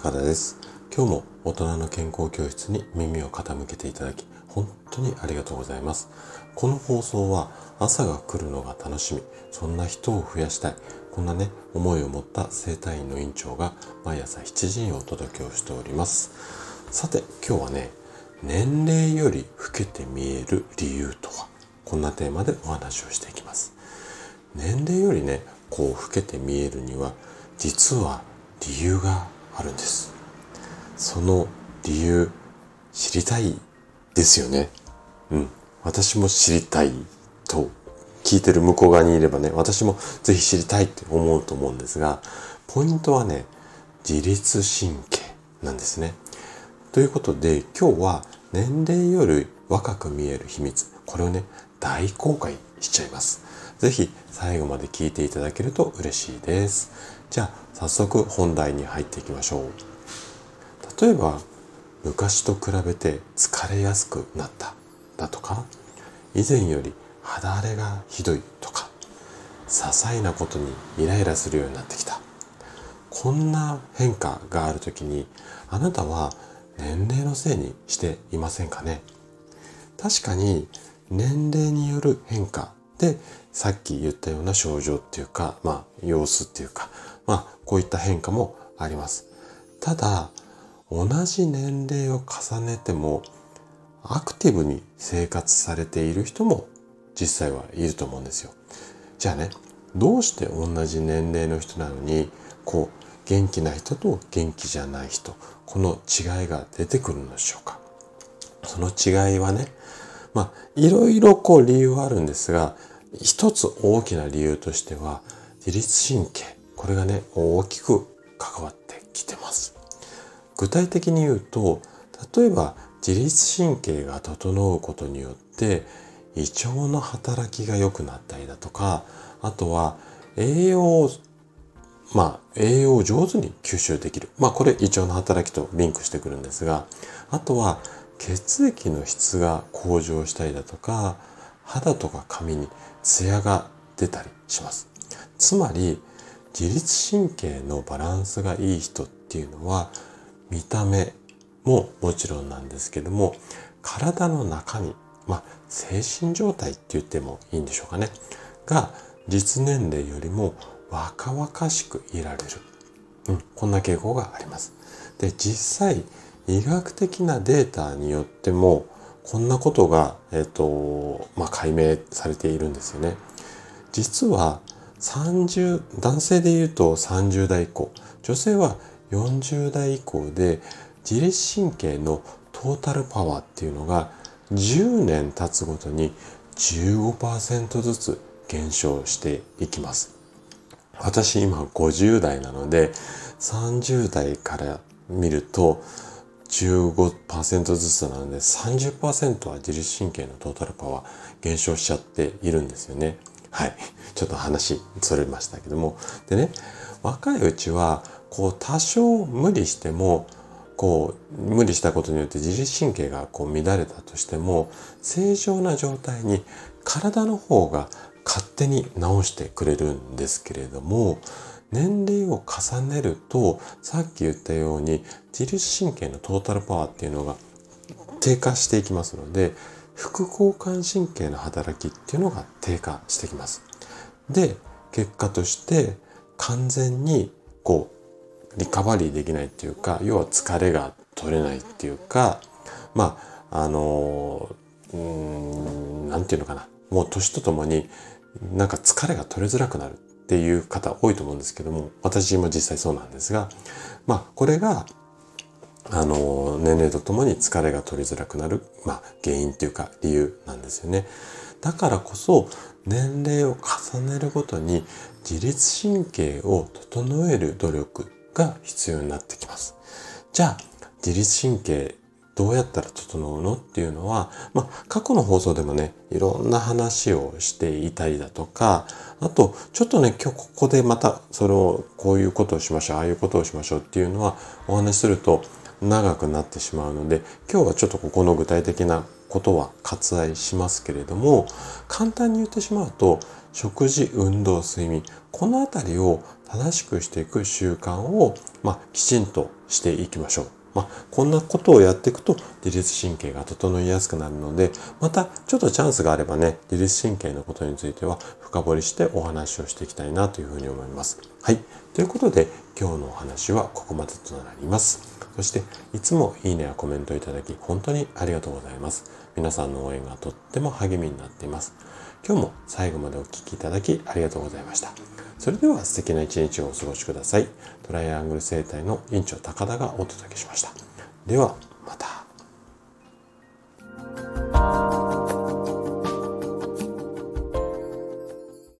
高田です。今日も大人の健康教室に耳を傾けていただき本当にありがとうございます。この放送は朝が来るのが楽しみそんな人を増やしたいこんなね思いを持った生体院の院長が毎朝7時にお届けをしております。さて今日はね年齢より老けて見える理由とはこんなテーマでお話をしていきます。年齢よりねこう老けて見えるには実は理由があるんです。その理由知りたいですよね。うん。私も知りたいと聞いてる向こう側にいればね私もぜひ知りたいって思うと思うんですがポイントはね自律神経なんですね。ということで今日は年齢より若く見える秘密これをね大公開しちゃいます。ぜひ最後まで聞いていただけると嬉しいです。じゃあ早速本題に入っていきましょう。例えば昔と比べて疲れやすくなっただとか以前より肌荒れがひどいとか些細なことにイライラするようになってきた。こんな変化がある時にあなたは年齢のせいにしていませんかね？確かに年齢による変化でさっき言ったような症状っていうかまあ様子っていうかまあこういった変化もあります。ただ同じ年齢を重ねてもアクティブに生活されている人も実際はいると思うんですよ。じゃあねどうして同じ年齢の人なのにこう元気な人と元気じゃない人この違いが出てくるのでしょうか。その違いはねまあいろいろこう理由はあるんですが一つ大きな理由としては自律神経。これがね大きく関わってきてます。具体的に言うと例えば自律神経が整うことによって胃腸の働きが良くなったりだとかあとは栄養をまあ栄養を上手に吸収できる。まあこれ胃腸の働きとリンクしてくるんですがあとは血液の質が向上したりだとか肌とか髪にツヤが出たりします。つまり自律神経のバランスがいい人っていうのは見た目ももちろんなんですけども体の中身まあ精神状態って言ってもいいんでしょうかね。が実年齢よりも若々しくいられる、うん、こんな傾向があります。で実際医学的なデータによってもこんなことが、えっ、ー、と、まあ、解明されているんですよね。実は30、男性で言うと30代以降、女性は40代以降で自律神経のトータルパワーっていうのが10年経つごとに15%ずつ減少していきます。私今50代なので30代から見ると15%ずつなので30%は自律神経のトータルパワー減少しちゃっているんですよね。はい。ちょっと話それましたけども。でね、若いうちは、こう多少無理しても、こう無理したことによって自律神経がこう乱れたとしても正常な状態に体の方が勝手に治してくれるんですけれども年齢を重ねるとさっき言ったように自律神経のトータルパワーっていうのが低下していきますので副交感神経の働きっていうのが低下してきます。で結果として完全にこうリカバリーできないっていうか要は疲れが取れないっていうかまああのうん何て言うのかなもう年とともになんか疲れが取れづらくなるっていう方多いと思うんですけども、私も実際そうなんですが、まあ、これが、あの、年齢とともに疲れが取りづらくなる、まあ、原因っていうか理由なんですよね。だからこそ、年齢を重ねるごとに自律神経を整える努力が必要になってきます。じゃあ、自律神経どうやったら整うのっていうのは、まあ、過去の放送でもね、いろんな話をしていたりだとか、あと、ちょっとね、今日ここでまた、それを、こういうことをしましょう、ああいうことをしましょうっていうのは、お話しすると長くなってしまうので、今日はちょっとここの具体的なことは割愛しますけれども、簡単に言ってしまうと、食事、運動、睡眠、このあたりを正しくしていく習慣を、まあ、きちんとしていきましょう。まあ、こんなことをやっていくと自律神経が整いやすくなるので、またちょっとチャンスがあればね、自律神経のことについては深掘りしてお話をしていきたいなというふうに思います。はい。ということで、今日のお話はここまでとなります。そして、いつもいいねやコメントいただき、本当にありがとうございます。皆さんの応援がとっても励みになっています。今日も最後までお聴きいただきありがとうございました。それでは素敵な一日をお過ごしください。トライアングル生態の院長高田がお届けしました。では、